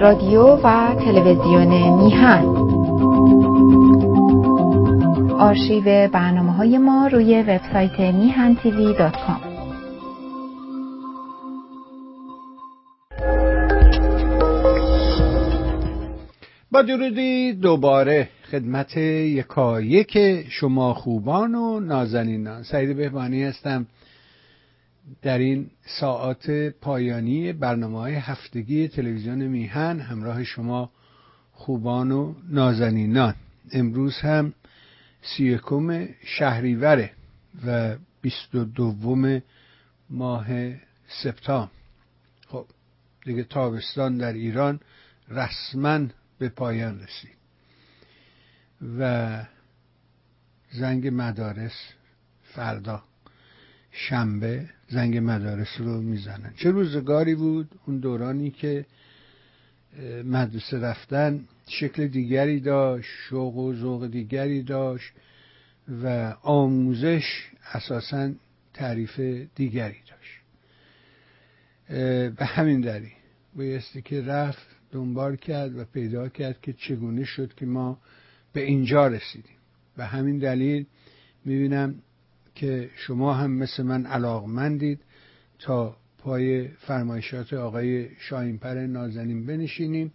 رادیو و تلویزیون میهن. آرشیو برنامه های ما روی وبسایت میهن تیوی دات کام. با درودی دوباره خدمت یکایک شما خوبان و نازنینان. سعید بهبانی هستم. در این ساعات پایانی برنامه های هفتگی تلویزیون میهن همراه شما خوبان و نازنینان. امروز هم سی شهریوره و بیست و دوم ماه سپتامبر. خب دیگه تابستان در ایران رسما به پایان رسید. و زنگ مدارس فردا. شنبه زنگ مدارس رو می‌زنن. چه روزگاری بود؟ اون دورانی که مدرسه رفتن شکل دیگری داشت شوق و ذوق دیگری داشت و آموزش اساسا تعریف دیگری داشت. به همین دری بایستی که رفت دنبال کرد و پیدا کرد که چگونه شد که ما به اینجا رسیدیم. به همین دلیل می‌بینم که شما هم مثل من علاقمندید. تا پای فرمایشات آقای شاهینپر نازنین بنشینیم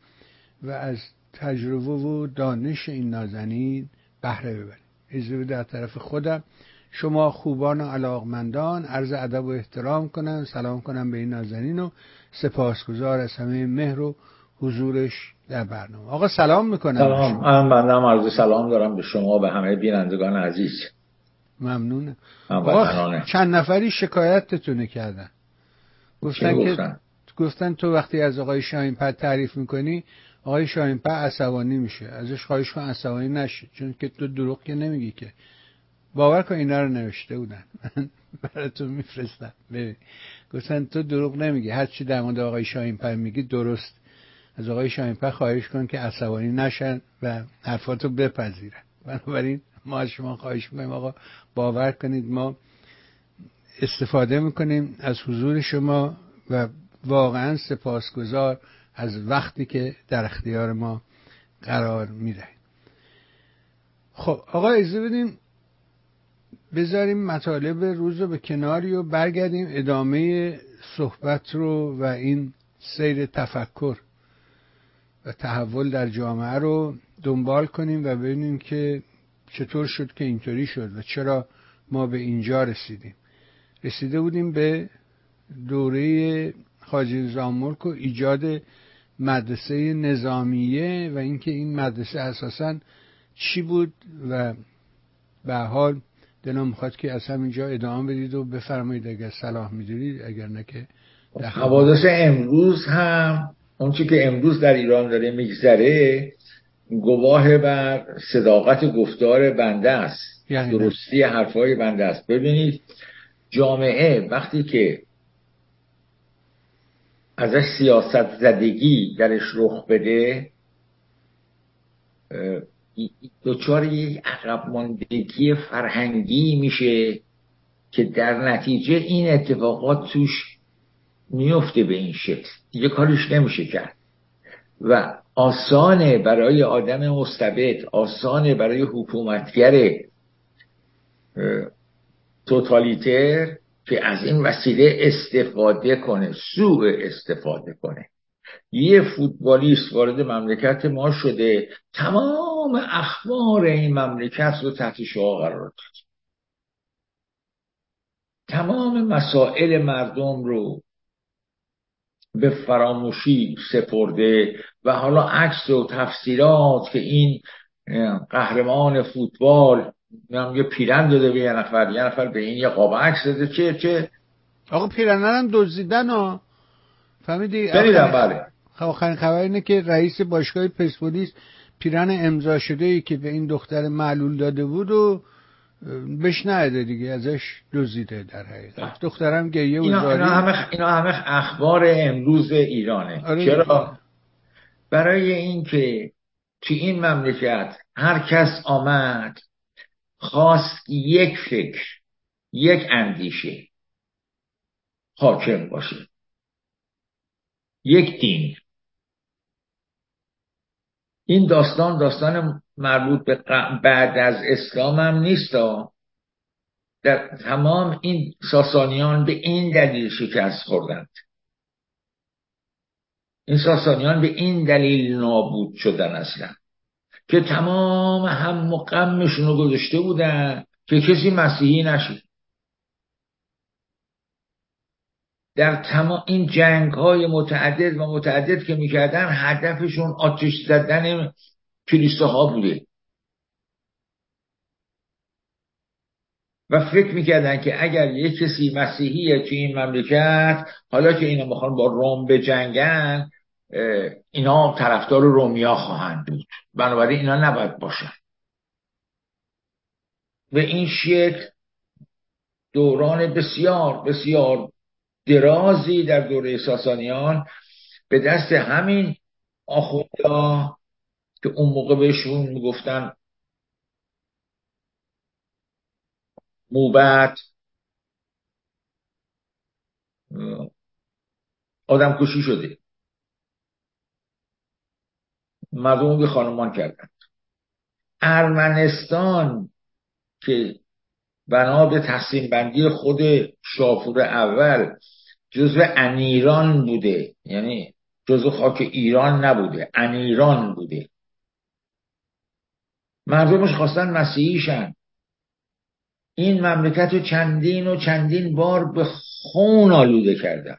و از تجربه و دانش این نازنین بهره ببریم. اجازه در طرف خودم. شما خوبان و علاقمندان عرض ادب و احترام کنم سلام کنم به این نازنین و سپاسگزار از همه مهر و حضورش در برنامه. آقا سلام می‌کنم. سلام. من بندم عرض سلام دارم به شما و به همه بینندگان عزیز. ممنونم چند نفری شکایتتونه کردن؟ گفتن که گفتن؟ تو وقتی از آقای شاهین پر تعریف می‌کنی آقای شاهین پر عصبانی میشه. ازش خواهش کن عصبانی نشه چون که تو دروغ که نمیگی که. باور کن اینا رو نوشته بودن. براتون میفرستم. ببین. گفتن تو دروغ نمیگی. هر چی در مورد آقای شاهین میگی درست. از آقای شاهین خواهش کن که عصبانی نشن و حرفاتو بپذیرن. بنابراین ما از شما خواهش می‌کنیم آقا باور کنید ما استفاده می‌کنیم از حضور شما و واقعا سپاسگزار از وقتی که در اختیار ما قرار می‌دهید. خب آقا اجازه بدیم بذاریم مطالب روز رو به کناری و برگردیم ادامه صحبت رو و این سیر تفکر و تحول در جامعه رو دنبال کنیم و ببینیم که چطور شد که اینطوری شد و چرا ما به اینجا رسیدیم؟ رسیده بودیم به دوره خاجی زامرک و ایجاد مدرسه نظامیه و اینکه این مدرسه اساسا چی بود و به حال دلم می‌خواد که از همینجا ادامه بدید و بفرمایید اگر صلاح می‌دونید اگر نه که حوادث امروز هم اون که امروز در ایران داره میگذره گواه بر صداقت گفتار بنده است. یعنی درستی حرفای بنده است. ببینید جامعه وقتی که ازش سیاست زدگی درش رخ بده دچار یک عقب ماندگی فرهنگی میشه که در نتیجه این اتفاقات توش میفته به این شکل. دیگه کارش نمیشه کرد. و آسانه برای آدم مستبد آسانه برای حکومتگر توتالیتر که از این وسیله استفاده کنه سوء استفاده کنه. یه فوتبالیست وارد مملکت ما شده. تمام اخبار این مملکت رو تحت شعا قرار داد. تمام مسائل مردم رو به فراموشی سپرده و حالا عکس و تفسیرات که این قهرمان فوتبال یه پیرن داده به یه نفر یه نفر به این یه قاب عکس داده. چه چه؟ آقا پیرن هم دزدیدن ها. فهمیدی؟ بریدم بله. خب آخرین خبر اینه که رئیس باشگاه پرسپولیس پیرن امضا شده ای که به این دختر معلول داده بود و بهش نهده دیگه ازش دزدیده در حقیقت. دخترم گریه و اینا, اینا, همه اینا همه اخبار امروز ایرانه. آره چرا؟ برای اینکه تو این مملکت هر کس آمد خواست یک فکر یک اندیشه حاکم باشه. یک دین. این داستان داستان مربوط به بعد از اسلام هم نیست در تمام این ساسانیان به این دلیل شکست خوردند. این ساسانیان به این دلیل نابود شدن اصلا. که تمام هم مقمشون رو گذاشته بودن که کسی مسیحی نشید در تمام این جنگ های متعدد و متعدد که می‌کردن هدفشون آتش زدن کلیساها بوده. و فکر می‌کردن که اگر یک کسی مسیحیه توی این مملکت حالا که اینا می‌خوان با روم بجنگن اینا طرفدار رومیا خواهند بود. بنابراین اینا نباید باشن. به این شکل دوران بسیار بسیار درازی در دوره ساسانیان به دست همین آخوندا که اون موقع بهشون می‌گفتن موبت آدم کشی شده. مردم به خانمان کردند ارمنستان که بنا به تقسیم بندی خود شاپور اول جزو انیران بوده یعنی جزو خاک ایران نبوده انیران بوده. مردمش خواستن مسیحیشن. این مملکت رو چندین و چندین بار به خون آلوده کردن.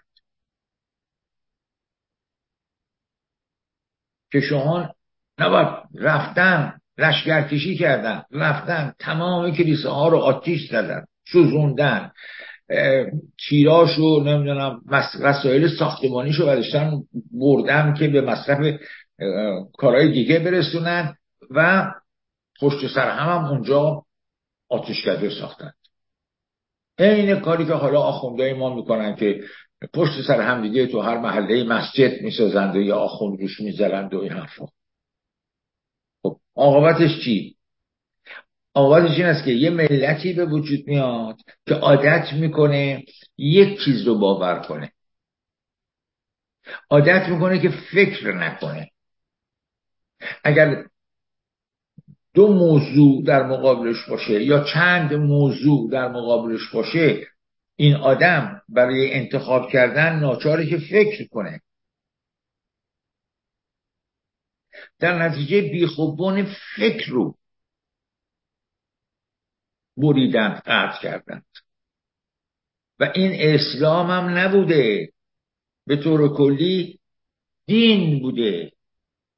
که شما نباید رفتن لشکرکشی کردن رفتن تمام کلیساها رو آتیش زدن سوزوندن تیراش رو نمی‌دونم وسایل ساختمانیش رو برداشتن بردن که به مصرف کارهای دیگه برسونن و پشت سر هم, هم اونجا آتشکده ساختن. این کاری که حالا آخوندهای ما می‌کنن که پشت سر هم دیگه تو هر محله مسجد می‌سازند و یا آخوند روش می‌زنند و این حرفا. خب عاقبتش چی؟ عاقبتش این است که یه ملتی به وجود میاد که عادت می‌کنه یک چیز رو باور کنه. عادت می‌کنه که فکر نکنه. اگر دو موضوع در مقابلش باشه یا چند موضوع در مقابلش باشه این آدم برای انتخاب کردن ناچاره که فکر کنه. در نتیجه بیخوبان فکر رو بریدن قطع کردند و این اسلام هم نبوده. به طور کلی دین بوده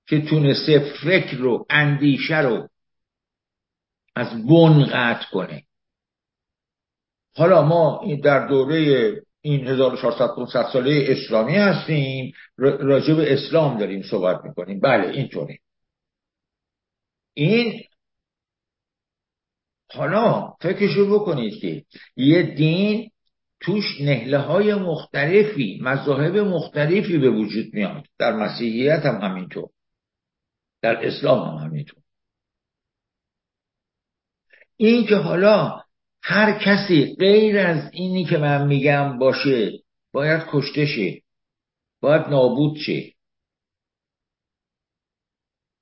که تونسته فکر رو اندیشه رو از بن قطع کنه. حالا ما در دوره این 1400 ساله اسلامی هستیم راجع به اسلام داریم صحبت می‌کنیم. بله اینطوری این حالا فکرشو بکنید که یه دین توش نهله های مختلفی مذاهب مختلفی به وجود میاد. در مسیحیت هم همینطور. در اسلام هم همینطور. این که حالا هر کسی غیر از اینی که من میگم باشه باید کشته شه باید نابود شه.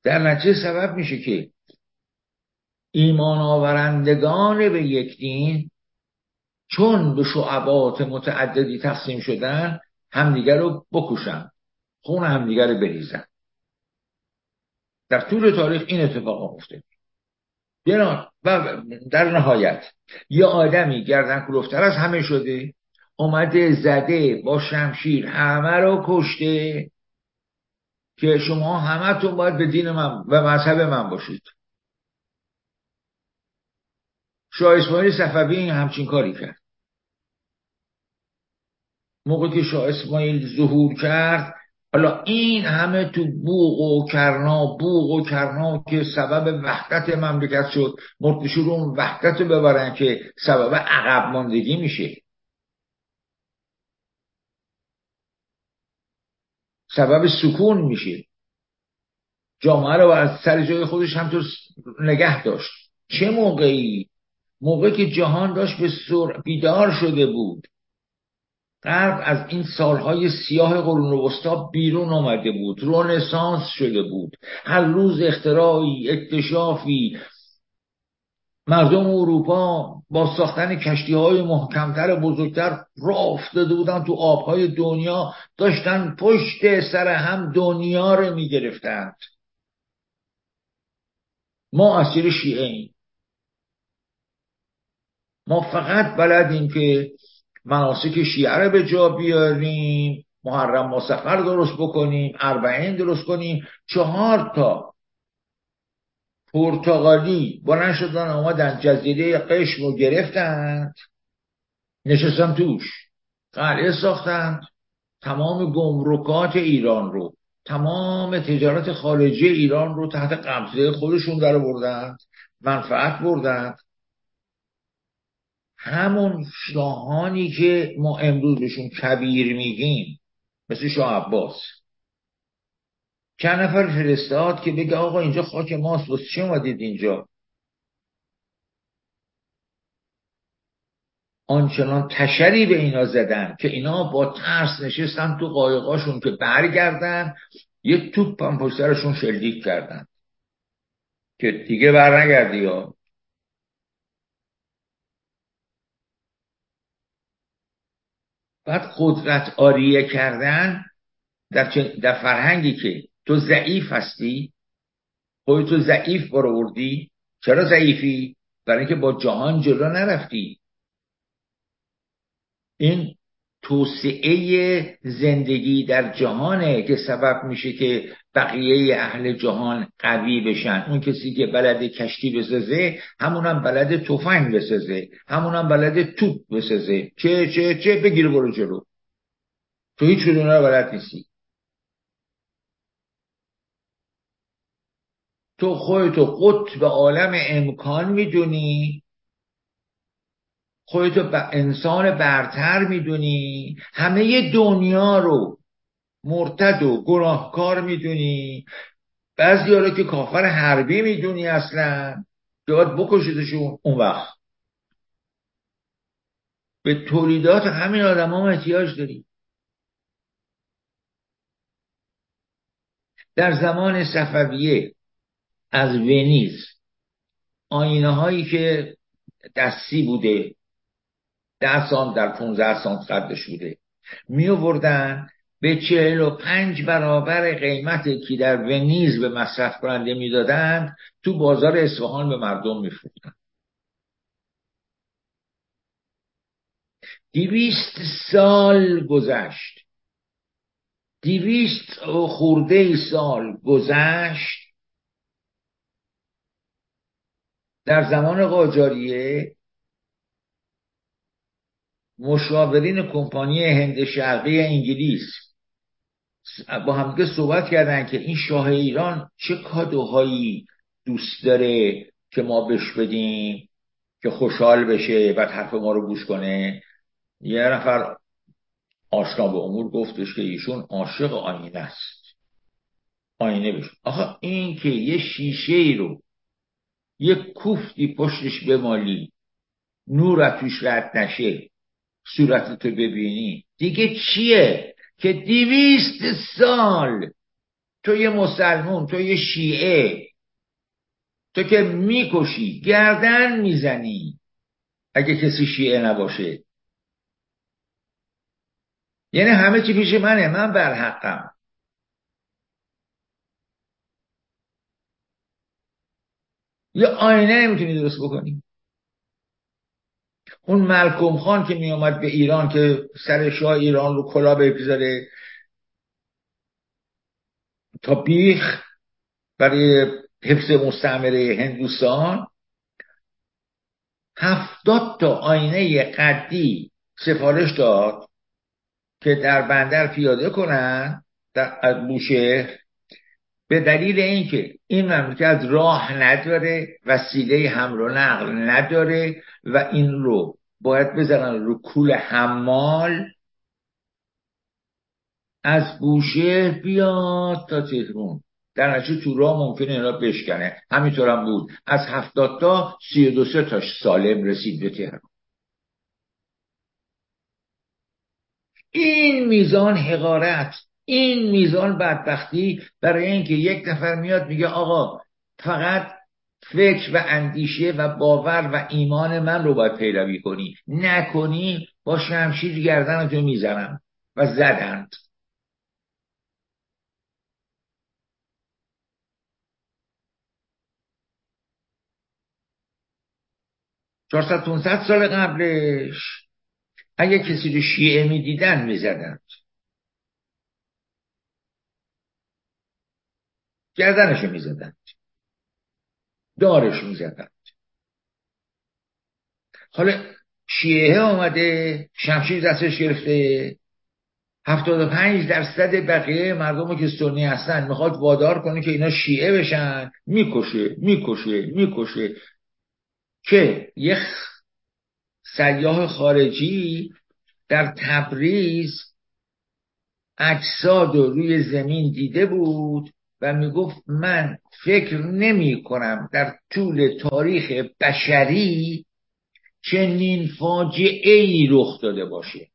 در نتیجه سبب میشه که ایمان آورندگان به یک دین چون به شعبات متعددی تقسیم شدن همدیگر رو بکشن خون همدیگر رو بریزن. در طول تاریخ این اتفاق افتاد و در نهایت یه آدمی گردن کلوفتر از همه شده اومده زده با شمشیر همه رو کشته که شما همتون باید به دین من و مذهب من باشید. شاه اسماعیل صفوی این همچین کاری کرد. موقع که شاه اسماعیل ظهور کرد حالا این همه تو بوغ و کرنا بوغ و کرنا که سبب وحدت مملکت شد مرتشور اون وحدت رو ببرن که سبب عقب ماندگی میشه. سبب سکون میشه. جامعه رو از سر جای خودش همطور نگه داشت. چه موقعی؟ موقعی که جهان داشت به سر بیدار شده بود. غرب از این سالهای سیاه قرون وسطا بیرون آمده بود. رونسانس شده بود. هر روز اختراعی اکتشافی. مردم اروپا با ساختن کشتی های محکمتر بزرگتر را افتاده بودن تو آبهای دنیا. داشتن پشت سر هم دنیا رو می‌گرفتند. ما اسیر شیعه ایم ما فقط بلدیم که مناسک شیعه رو به جا بیاریم محرم مسفر درست بکنیم اربعین درست کنیم. چهار تا پرتغالی بلند شدن آمدن جزیره قشم رو گرفتند نشستم توش قلعه ساختند تمام گمرکات ایران رو تمام تجارت خارجی ایران رو تحت قبضه خودشون در بردند منفعت بردند همون شاهانی که ما امروز بهشون کبیر میگیم مثل شاه عباس. چند نفر فرستاد که بگه آقا اینجا خاک ماست واسه چه اومدید اینجا؟ آنچنان تشری به اینا زدن که اینا با ترس نشستن تو قایقاشون که برگردن یه توپ هم شلیک کردن. که دیگه بر نگردی یا بعد قدرت آریه کردن در, در فرهنگی که تو ضعیف هستی تو ضعیف بروردی چرا ضعیفی؟ برای اینکه با جهان جلو نرفتی. این توسعه زندگی در جهانه که سبب میشه که بقیه اهل جهان قوی بشن. اون کسی که بلد کشتی بسازه همونم بلد تفنگ بسازه. همونم بلد توپ بسازه. چه چه چه بگیر برو جلو. تو هیچ کدوم رو بلد نیستی. تو خودتو قطب عالم امکان می‌دونی. خودتو انسان برتر می‌دونی. همه دنیا رو مرتد و گناهکار می‌دونی. بعضی رو که کافر حربی می‌دونی اصلا که باید بکشیدشون اون وقت. به تولیدات همین آدم هم احتیاج داری در زمان صفویه از ونیز آینه هایی که دستی بوده ده سانت در 15 سانت قدش بوده می آوردن به چهل و پنج برابر قیمت که در ونیز به مصرف کننده می‌دادند تو بازار اصفهان به مردم میفروختن. دیویست سال گذشت. دیویست خورده سال گذشت. در زمان قاجاریه مشاورین کمپانی هند شرقی انگلیس با همدیگه صحبت کردن که این شاه ایران چه کادوهایی دوست داره که ما بش بدیم که خوشحال بشه و حرف ما رو گوش کنه. یه نفر آشنا به امور گفتش که ایشون عاشق آینه است. آینه بشه. آخه این که یه شیشه ای رو یه کوفتی پشتش بمالی نور توش رد نشه صورتتو ببینی دیگه چیه؟ که دیویست سال تو یه مسلمون تو یه شیعه تو که می‌کشی گردن می‌زنی اگه کسی شیعه نباشه. یعنی همه چی پیش منه من بر حقم. یه آینه نمی‌تونی درست بکنی. اون ملکم خان که می اومد به ایران که سر شاه ایران رو کلا بگذاره تا بیخ برای حفظ مستعمره هندوستان هفتاد تا آینه قدی سفارش داد که در بندر پیاده کنن در از بوشهر. به دلیل اینکه این مملکت راه نداره وسیله حمل و نقل نداره و این رو باید بزنن رو کول حمال از بوشه بیاد تا تهرون در نتیجه تو راه ممکنه اینا بشکنه. همینطور هم بود. از هفتاد تا سی و دو سه تاش سالم رسید به تهران. این میزان حقارت این میزان بدبختی برای اینکه یک نفر میاد میگه آقا فقط فکر و اندیشه و باور و ایمان من رو باید پیروی کنی. نکنی با شمشیر گردن تو می‌زنم. و زدند. چهارصد 500 سال قبلش. اگه کسی رو شیعه می‌دیدن می‌زدند. گردنش رو می‌زدند دارش می‌زدند حالا شیعه آمده شمشیر دستش گرفته. هفتاد و پنج درصد بقیه مردم که سنی هستن می‌خواد وادار کنه که اینا شیعه بشن. می‌کشه می‌کشه می‌کشه. که یک سیاه خارجی در تبریز اجساد رو روی زمین دیده بود. و می‌گفت من فکر نمی کنم در طول تاریخ بشری چنین فاجعه ای رخ داده باشه.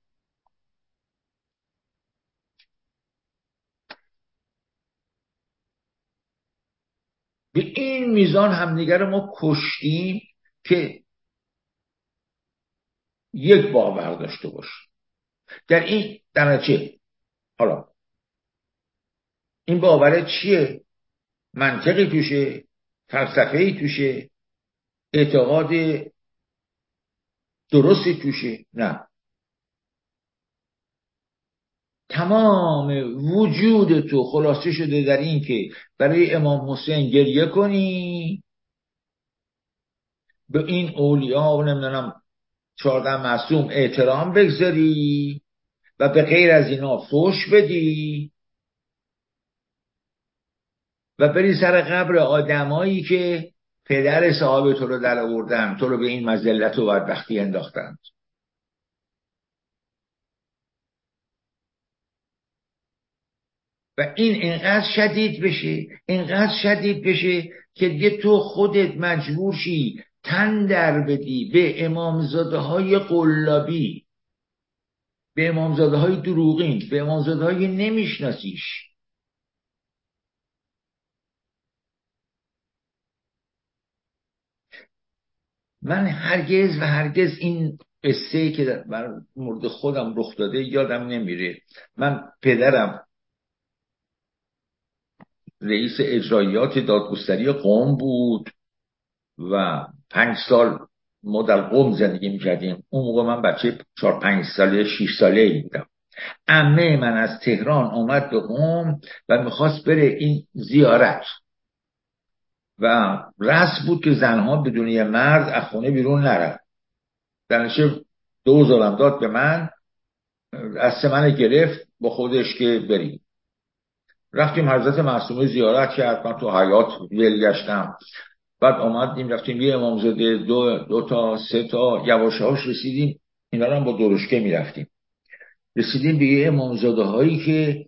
به این میزان همدیگر ما کشتیم که یک باور داشته باشیم. در این درجه حالا این باور چیه؟ منطقی توشه فلسفه ای توشه اعتقاد درستی توشه. نه. تمام وجود تو خلاصه شده در این که برای امام حسین گریه کنی به این اولیا و نمی‌دونم چهارده معصوم احترام بگذاری و به غیر از اینا فوش بدی. و بری سر قبر آدمایی که پدر صاحب تو رو در آوردن تو رو به این مزلت و بدبختی انداختند و این انقدر شدید بشه انقدر شدید بشه که دیگه تو خودت مجبور شی تن در بدی به امامزاده های قلابی به امامزاده های دروغین به امامزاده های نمیشناسیش. من هرگز و هرگز این قصه که در مورد خودم رخ داده یادم نمیره. من پدرم رئیس اجرایات دادگستری قوم بود و پنج سال ما در قوم زندگی می‌کردیم. اون موقع من بچه چهار پنج ساله شیش ساله بودم. امه من از تهران اومد به قوم و می‌خواست بره این زیارت. و رسم بود که زنها بدون یه مرد از خونه بیرون نرن. درنشه دوزارم داد به من از من گرفت با خودش که بریم. رفتیم حضرت معصومه زیارت کرد من تو حیات ول گشتم. بعد آمدیم رفتیم یه امامزاده دو, دو تا سه تا یواشهاش رسیدیم اینا رو هم با درشکه می‌رفتیم. رسیدیم به یه امامزاده هایی که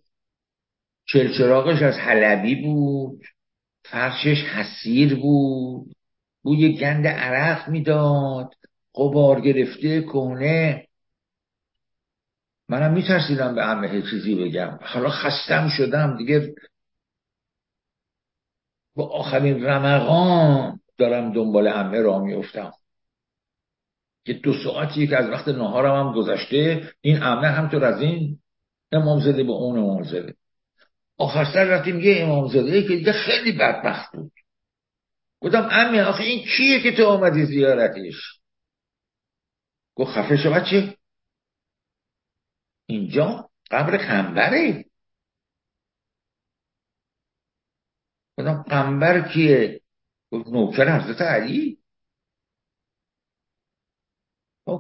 چلچراغش از حلبی بود. فرشش حسیر بود. بوی گند عرق می‌داد. قبار گرفته کهنه. منم میترسیدم به همه چیزی بگم. حالا خستم شدم دیگه. با آخرین رمقان دارم دنبال امه را میفتم که دو ساعتی که از وقت نهارم هم گذشته. این امه همطور از این. امام زده به اون امام زده. آخر سر رفتیم یه امام زده که دیگه خیلی بدبخت بود. گفتم امی آخه این کیه که تو آمدی زیارتش؟ گفت خفه شو بچه. اینجا قبر خنبره گفتم قنبر کیه؟ گفت نوکر حضرت علی.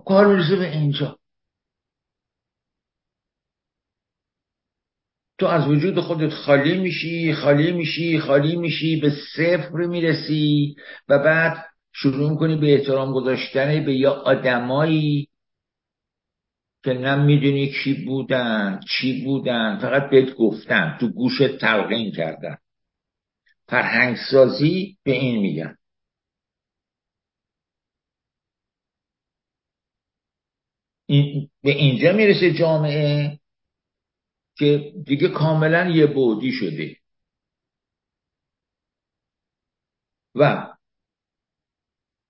کار می‌رسه به اینجا. تو از وجود خودت خالی میشی خالی میشی خالی میشی به صفر می‌رسی و بعد شروع کنی به احترام گذاشتن به یا آدمایی که نه می‌دونی کی بودن چی بودن فقط بهت گفتن تو گوشت تلقین کردن. فرهنگسازی به این میگن. این به اینجا می‌رسه جامعه. که دیگه کاملا یه بودی شده. و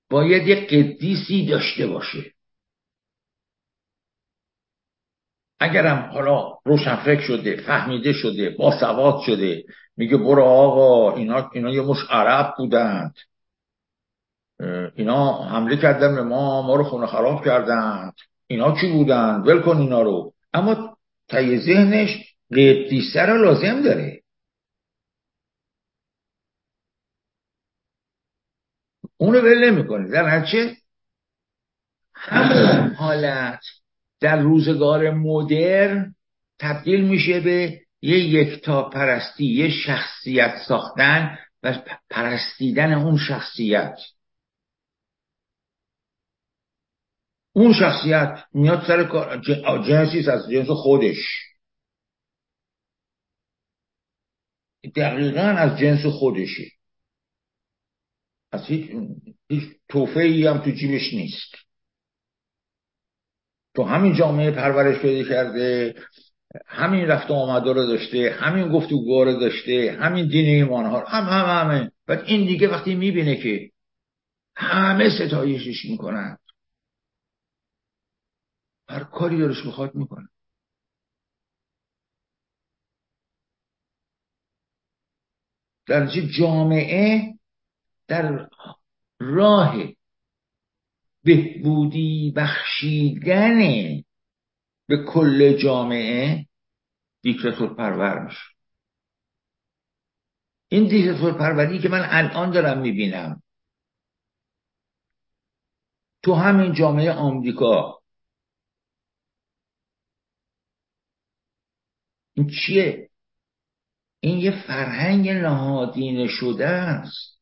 باید یه قدیسی داشته باشه. اگرم حالا روشنفکر شده فهمیده شده با سواد شده میگه برو آقا اینا, اینا یه مش عرب بودند. اینا حمله کردن به ما ما رو خونه خراب کردند. اینا کی بودن ول کن اینا رو. اما تای ذهنش قدیسه رو لازم داره. اونو ول نمی‌کنه. در هرچه همون حالت در روزگار مدرن تبدیل میشه به یه یکتا پرستی یه شخصیت ساختن و پرستیدن اون شخصیت. اون شخصیت میاد سر کار. جنسیست از جنس خودش. دقیقا از جنس خودشه. از هیچ, هیچ توفه هم تو جیبش نیست. تو همین جامعه پرورش پیدا کرده همین رفت و آمده رو داشته همین گفتگوها رو داشته همین دین ایمان ها هم هم همه. بعد این دیگه وقتی می‌بینه که همه ستایشش می‌کنن. هر کاری دارش بخواد می‌کنه. در جامعه؟ در راه بهبودی بخشیدن به کل جامعه دیکتاتور پرور میشه. این دیکتاتور پروری که من الان دارم می‌بینم تو همین جامعه آمریکا این چیه؟ این یه فرهنگ نهادینه شده است.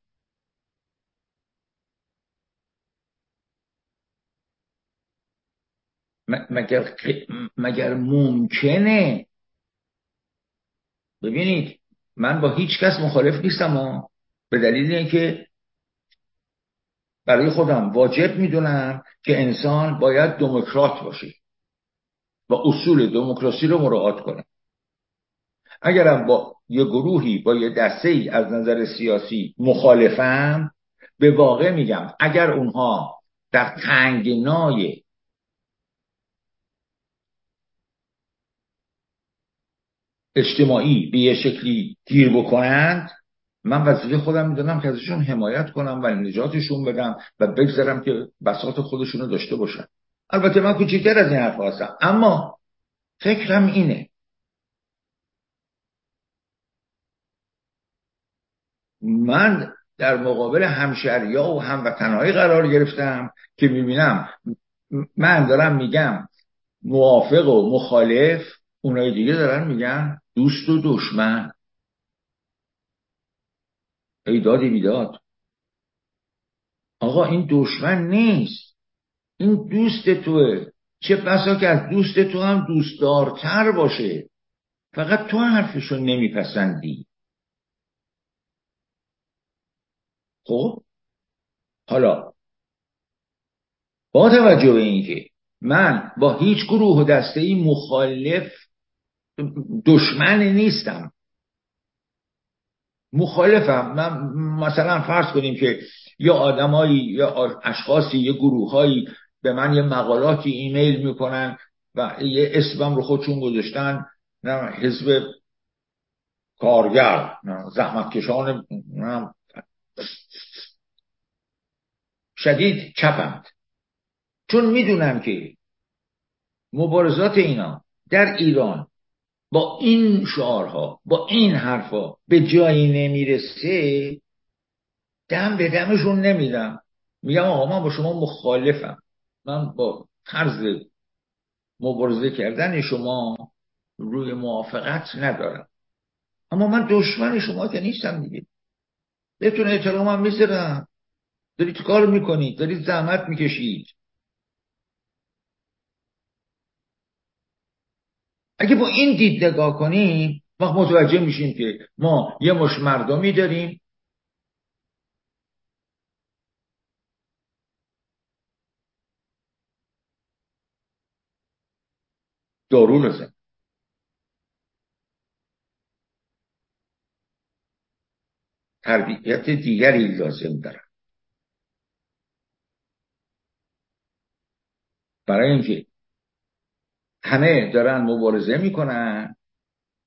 مگر, مگر ممکنه؟ ببینید من با هیچ کس مخالف نیستم و به دلیل اینکه برای خودم واجب می‌دونم که انسان باید دموکرات باشه و اصول دموکراسی رو مراعات کنه. اگرم با یه گروهی با یه دسته ای از نظر سیاسی مخالفم به واقع میگم اگر اونها در تنگنای اجتماعی به یه شکلی گیر بکنند من وظیفه خودم می‌دونم که ازشون حمایت کنم و نجاتشون بدم و بگذارم که بساط خودشونو داشته باشن. البته من کوچکتر از این حرف هستم. اما فکرم اینه من در مقابل همشریا و هموطنهایی قرار گرفتم که می‌بینم من دارم میگم موافق و مخالف اونای دیگه دارن میگن دوست و دشمن. ای دادی بیداد. آقا این دشمن نیست. این دوست توه. چه بسا که از دوست تو هم دوستدارتر باشه. فقط تو حرفشو نمیپسندی. خب؟ حالا با توجه به اینکه من با هیچ گروه و دسته ای مخالف دشمن نیستم. مخالفم. من مثلا فرض کنیم که یا آدمایی یا اشخاصی یا گروههایی به من یه مقالاتی ایمیل می‌کنن و یه اسمم رو خودشون گذاشتن. نه حزب کارگر زحمتکشان شدید چپند چون می‌دونم که مبارزات اینا در ایران با این شعارها با این حرفها به جایی نمی‌رسه دم به دمشون نمیدم. میگم آقا من با شما مخالفم. من با طرز مبارزه کردن شما روی موافقت ندارم. اما من دشمن شما که نیستم دیگه. بهتون احترامم می‌ذارم. داری کار می‌کنید داری زحمت می‌کشید اگه با این دید نگاه کنیم ما متوجه میشیم که ما یه مش مردمی داریم. دارو لازم تربیت دیگری لازم دارن برای اینکه همه دارن مبارزه می‌کنن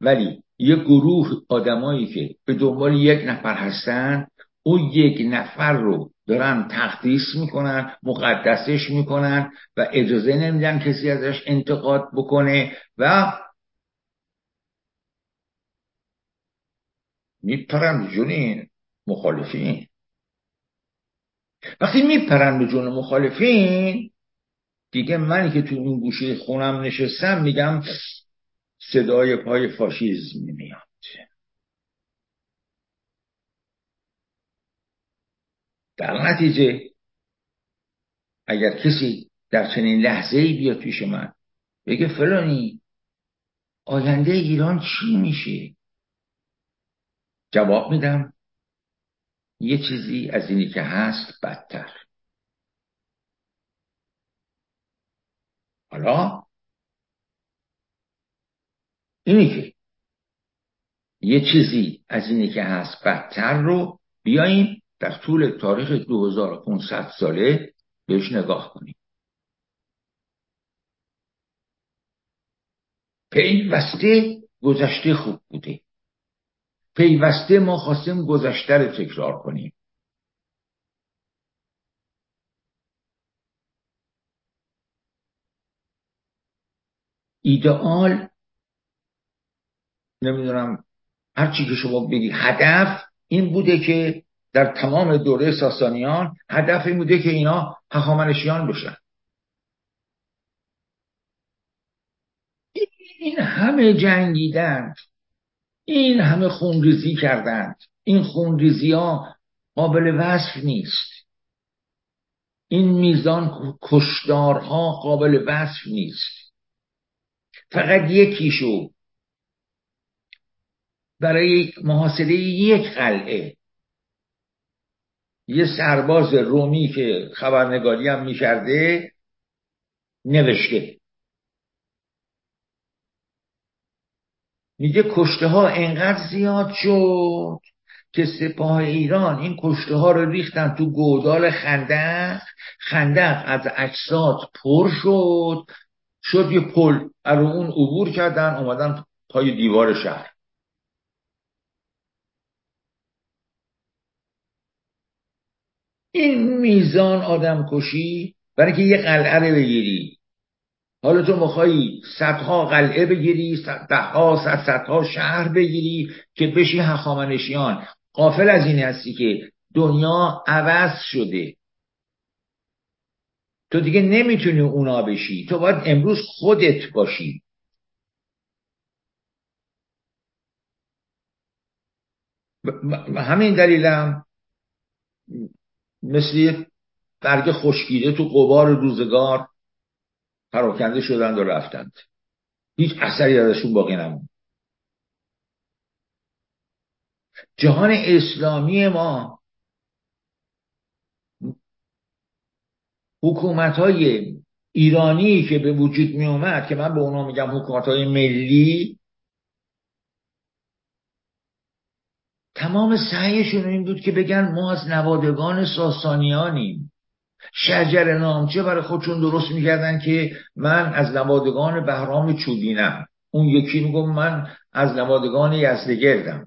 ولی یه گروه آدمایی که به دنبال یک نفر هستن اون یک نفر رو دارن تقدیس می‌کنن مقدسش می‌کنن و اجازه نمیدن کسی ازش انتقاد بکنه و میپرن به جون مخالفین. وقتی میپرن به جون مخالفین دیگه منی که تو اون گوشه خونم نشستم میگم صدای پای فاشیزم میاد. در نتیجه اگر کسی در چنین لحظه ای بیاد پیش من بگه فلانی آینده ایران چی میشه؟ جواب میدم یه چیزی از اینی که هست بدتر. حالا اینی که یه چیزی از اینی که هست بدتر رو بیاییم در طول تاریخ 2500 ساله بهش نگاه کنیم. پیوسته گذشته خوب بوده. پیوسته ما خواستیم گذشته رو تکرار کنیم. ایدئال نمی‌دونم هر چی که شما بگی هدف این بوده که در تمام دوره ساسانیان هدف این بوده که اینا هخامنشیان بشن. این همه جنگیدند این همه خونریزی کردند این خونریزی ها قابل وصف نیست. این میزان کشدارها قابل وصف نیست. فقط یکیشو برای محاصره یک قلعه. یه سرباز رومی که خبرنگاری هم می‌کرده نوشته. میگه کشته ها انقدر زیاد شد که سپاه ایران این کشته ها رو ریختن تو گودال خندق. خندق از اجساد پر شد. شد یه پل رو اون عبور کردن اومدن پای دیوار شهر. این میزان آدم کشی برای که یه قلعه رو بگیری. حالا تو مخوایی صدها قلعه بگیری صدها صد صدها شهر بگیری که بشی هخامنشیان. قافل از این هستی که دنیا عوض شده. تو دیگه نمی‌تونی اونا بشی. تو باید امروز خودت باشی. همین دلیلم مثل برگ خشکیده تو قبار روزگار پراکنده شدند و رفتند. هیچ اثری ازشون باقی نموند. جهان اسلامی ما حکومت های ایرانی که به وجود می اومد که من به اونا میگم حکومت های ملی تمام سعیشون این بود که بگن ما از نوادگان ساسانیانیم. شجر نامچه برای خودشون درست می‌کردن که من از نوادگان بهرام چوبینم. اون یکی میگم من از نوادگان یزدگردم.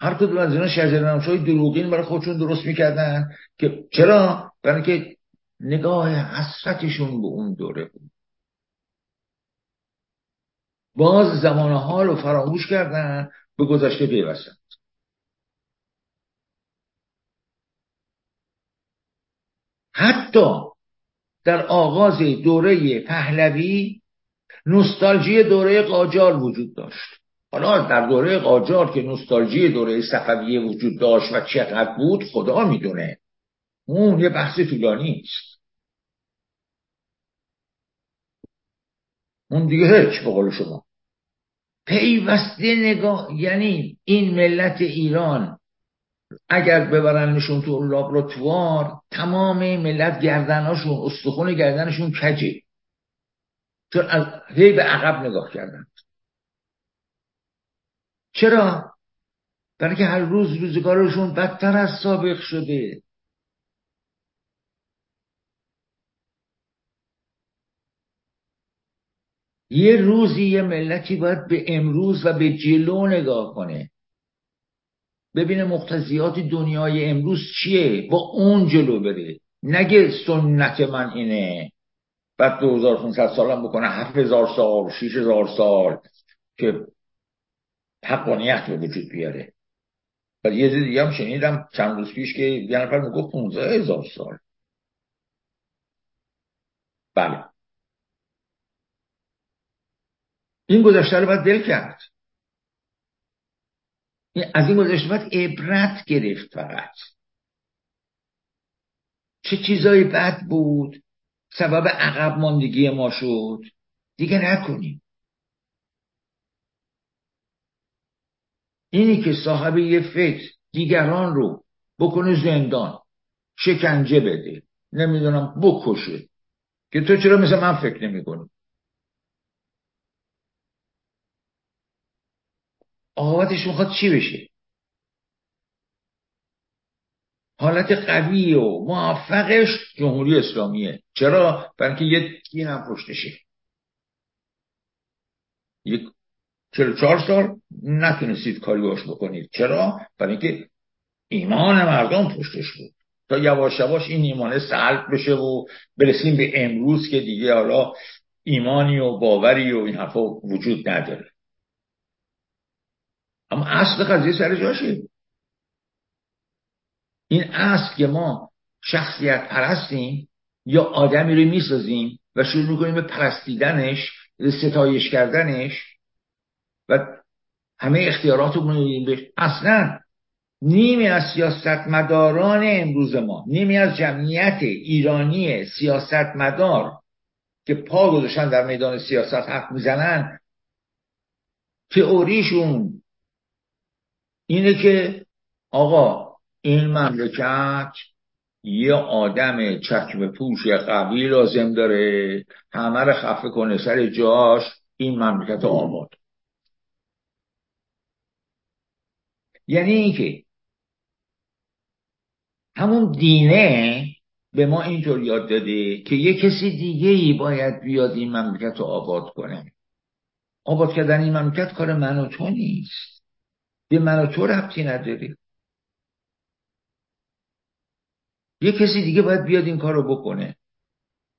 هر کدوم از اینا شجر های دروغین برای خودشون درست می‌کردن که چرا؟ برای که نگاه حسرتشون به اون دوره بود. باز زمان حال رو فراموش کردن به گذشته پیوستند حتی در آغاز دوره پهلوی نوستالژی دوره قاجار وجود داشت. حالا در دوره قاجار که نوستالژی دوره صفویه وجود داشت و چقدر بود خدا می‌دونه. اون یه بحث طولانی است اون دیگه هیچ به قول شما. پیوسته نگاه یعنی این ملت ایران اگر ببرنشون تو لابراتوار تمام ملت گردناشون استخون گردنشون کجه؟ چون از هی به عقب نگاه کردن. چرا؟ برای که هر روز روزگارشون بدتر از سابق شده. یه روزی یه ملتی باید به امروز و به جلو نگاه کنه. ببینه مقتضیات دنیای امروز چیه؟ با اون جلو بره. نگه سنت من اینه. بعد 2500 سالم بکنه. 7000 سال 6000 سال که حقانیت به وجود بیاره. و یه دیگه هم شنیدم چند روز پیش که یه نفر می‌گفت 15 هزار سال. بله. این گذشته رو باید دل کرد. از این گذشته باید عبرت گرفت فقط. چه چیزایی بد بود؟ سبب عقب ماندگی ما شد. دیگه نکنیم. اینی که صاحب یه فکر دیگران رو بکنه زندان شکنجه بده نمی‌دونم بکشه که تو چرا مثل من فکر نمی کنی آقابتش می‌خواد چی بشه؟ حالت قوی و موفقش جمهوری اسلامیه. چرا؟ برای یه دین هم پشتشه. یک چرا چهار سال نتونستید کاری باش بکنید. چرا؟ برای اینکه ایمان مردم پشتش بود. تا یواش یواش این ایمانه سلب بشه و برسیم به امروز که دیگه حالا ایمانی و باوری و این حرفا وجود نداره. اما اصل قضیه سر جاشه. این اصل که ما شخصیت پرستیم یا آدمی رو می‌سازیم و شروع می‌کنیم به پرستیدنش ستایش کردنش و همه اختیارات رو بهش. اصلا نیمی از سیاستمداران امروز ما نیمی از جمعیت ایرانی سیاستمدار که پا گذاشتن در میدان سیاست حق می‌زنن تئوریشون اینه که آقا این مملکت یه آدم چکم پوش قوی لازم داره همه رو خفه کنه سر جاش این مملکت آباد. یعنی اینکه همون دینه به ما اینطور یاد داده که یه کسی دیگه ای باید بیاد این مملکت رو آباد کنه. آباد کردن این مملکت کار من و تو نیست. به من و تو ربطی نداره. یه کسی دیگه باید بیاد این کار رو بکنه.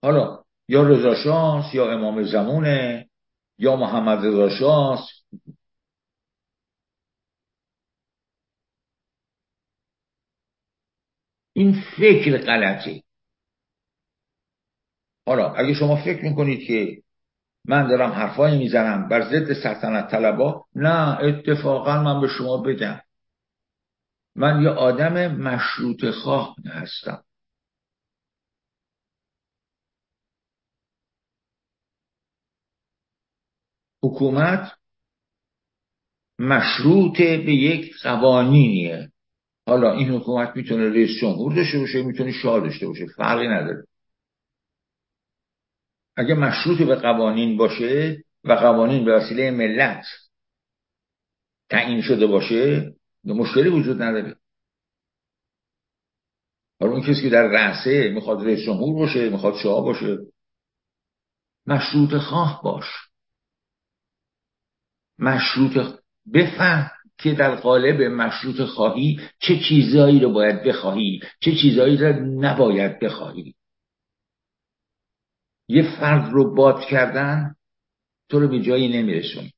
حالا یا رضا یا امام زمونه یا محمد رضا این فکر غلطه. حالا اگه شما فکر می‌کنید که من دارم حرفایی می‌زنم بر ضد سلطنت طلبا نه اتفاقا من به شما بگم. من یه آدم مشروط خواه هستم. حکومت مشروط به یک قوانینیه. حالا این حکومت می‌تونه رئیس جمهور داشته باشه می‌تونه شاه داشته باشه فرقی نداره. اگه مشروط به قوانین باشه و قوانین به وسیله ملت تعیین شده باشه مشکلی وجود نداره. حالا اون کسی که در رأسه می‌خواد رئیس جمهور باشه می‌خواد شاه باشه مشروط خواه باش. مشروط بفهم. که در قالب مشروط خواهی چه چیزایی رو باید بخواهی چه چیزایی رو نباید بخواهی. یه فرد رو باد کردن تو رو به جایی نمیرسون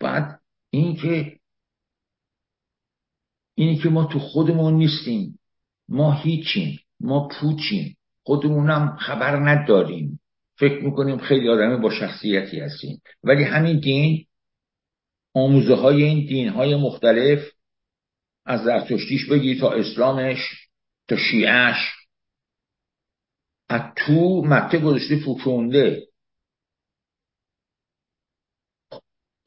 بعد اینکه اینی که ما تو خودمون نیستیم ما هیچیم ما پوچیم. خودمونم خبر نداریم. فکر می‌کنیم خیلی آدمه با شخصیتی هستیم. ولی همین دین آموزه های این دین های مختلف از زرتشتیش بگی تا اسلامش تا شیعش از تو مکه گذاشته فوکونده.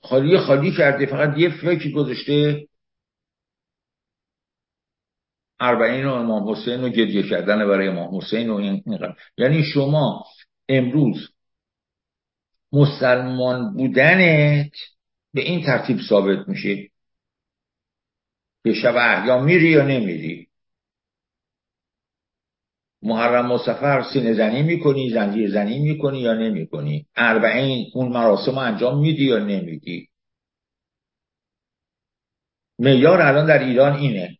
خالی خالی کرده فقط یه فکر گذاشته. اربعین و امام حسین و گریه کردن برای امام حسین و این, یعنی شما امروز مسلمان بودنت به این ترتیب ثابت میشه به شب احیا میری یا نمیری. محرم و سفر سینه زنی می‌کنی زنجیر زنی می‌کنی یا نمی‌کنی؟ اربعین اون مراسم انجام میدی یا نمیدی؟ میار الان در ایران اینه.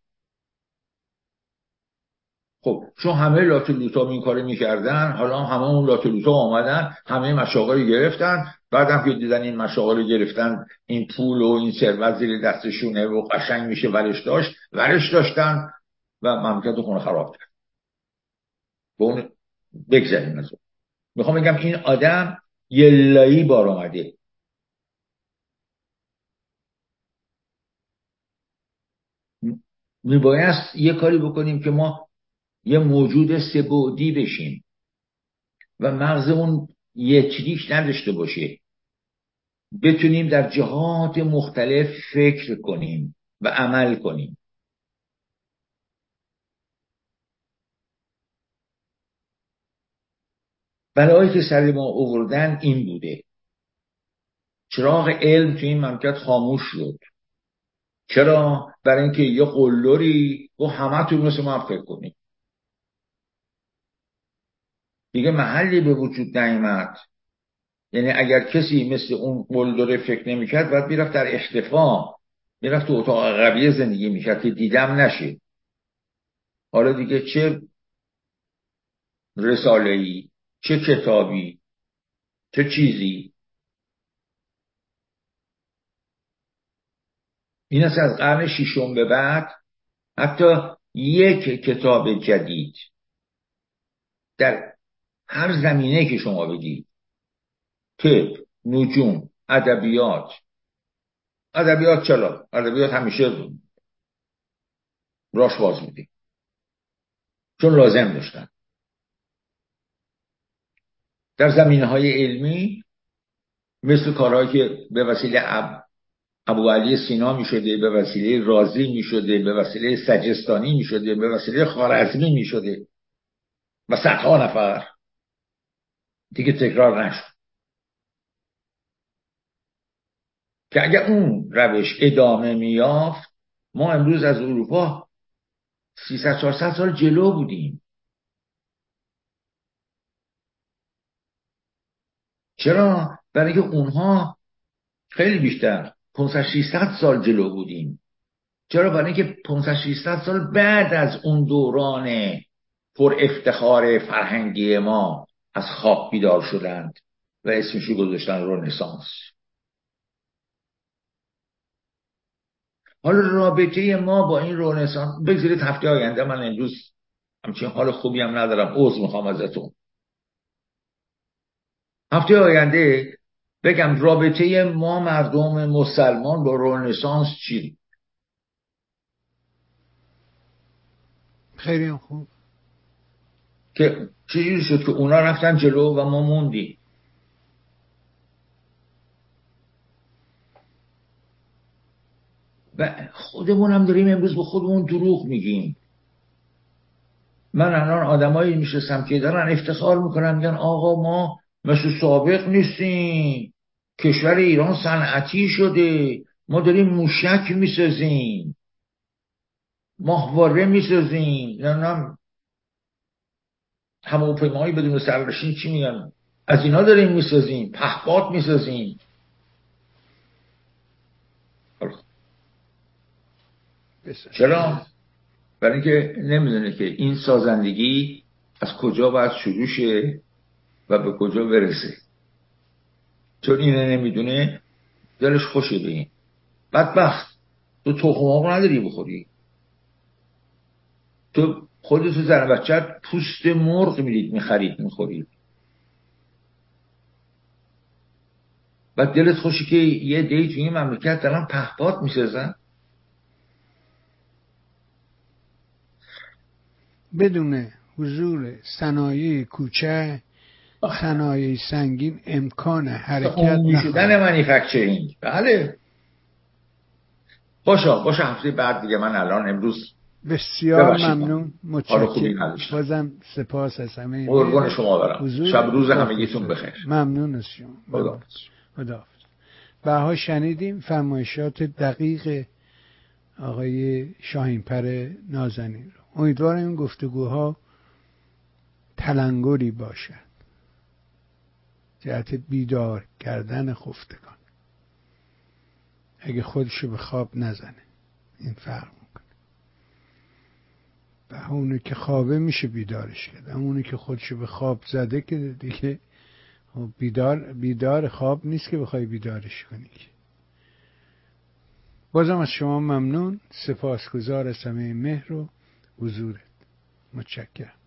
خب چون همه لاتولوتا این کار می‌کردن حالا همه اون لاتولوتا آمدن همه مشاغل رو گرفتن. بعدم که دیدن این مشاغل رو گرفتن این پول و این ثروت زیر دستشونه و قشنگ میشه ورش داشت ورش داشتن و مملکت خونه خراب کرد. به اون بگذاریم از می‌خوام بگم این آدم یه بار آمده میبایست یه کاری بکنیم که ما یه موجود سبودی بشیم و مغزمون یکریش نداشته باشه. بتونیم در جهات مختلف فکر کنیم و عمل کنیم. بلایی که سر ما اووردن این بوده. چراغ علم تو این مملکت خاموش شد. چرا؟ برای اینکه یه قلوری و همه تو مثل ما فکر کنیم دیگه محلی به وجود نیامد. یعنی اگر کسی مثل اون قلدره فکر نمی‌کرد باید می‌رفت در اختفا. می‌رفت تو اتاق عقبیه زندگی می‌کرد. که دیدم نشه. حالا دیگه چه رساله ای چه کتابی چه چیزی؟ این است از قرن ششم به بعد حتی یک کتاب جدید در هر زمینه که شما بگید طب نجوم ادبیات. ادبیات چرا؟ ادبیات همیشه راش باز بودیم چون لازم داشتن. در زمینه های علمی مثل کارهایی که به وسیله اب... ابو علی سینا می شده به وسیله رازی می شده به وسیله سجستانی می شده به وسیله خارزمی می شده و صدها نفر. دیگه تکرار نشد. که اگر اون روش ادامه میافت ما امروز از اروپا 300 400 سال جلو بودیم. چرا؟ برای اینکه اونها خیلی بیشتر 500 600 سال جلو بودیم. چرا؟ برای اینکه 500 600 سال بعد از اون دوران پر افتخار فرهنگی ما از خواب بیدار شدند و اسمشو گذاشتن رنسانس. حالا رابطه ما با این رنسانس بگذارید هفته آینده من امروز همچین حال خوبی هم ندارم. عوض می‌خوام ازتون. هفته آینده بگم رابطه ما مردم مسلمان با رنسانس چی خیلی خوب. که چجوری شد که اونا رفتن جلو و ما موندیم. و خودمون هم داریم امروز به خودمون دروغ میگیم. من الان آدمایی میشستم که دارن افتخار می‌کنن میگن آقا ما مثل سابق نیستیم. کشور ایران صنعتی شده. ما داریم موشک می‌سازیم. ماهواره می‌سازیم. هواپیمایی بدون سرنشین چی میگن؟ از اینا داریم می‌سازیم پهپاد می‌سازیم. چرا؟ برای اینکه نمی‌دونه که این سازندگی از کجا باید شروع شه و به کجا برسه. چون اینه نمی‌دونه دلش خوشه به این. بدبخت. تو تخم نداری بخوری. تو خودت تو زن بچه پوست مرغ می‌دید می‌خرید می‌خورید. و دلت خوشی که یه دی تو این مملکت دارن پهپاد می‌سازن؟ بدون حضور صنایع کوچه صنایع سنگین امکان حرکت شدن منیفکچرینگ بله. باشا باشا هفته بعد دیگه من الان امروز بسیار ممنون. متشکرم. بازم سپاس از همه قربان شما برم. شب روز همگیتون بخیر. ممنون از شما. خدا بها شنیدیم فرمایشات دقیق آقای شاهینپر نازنین رو. امیدوارم این گفتگوها تلنگری باشد. جهت بیدار کردن خفتگان. اگه خودشو به خواب نزنه. این فرق و که خوابه میشه بیدارش کرد. اونی که خودشو به خواب زده که دیگه خب بیدار بیدار خواب نیست که بخوای بیدارش کنی بازم از شما ممنون. سپاسگزار از همه مهر و حضورت. متشکرم.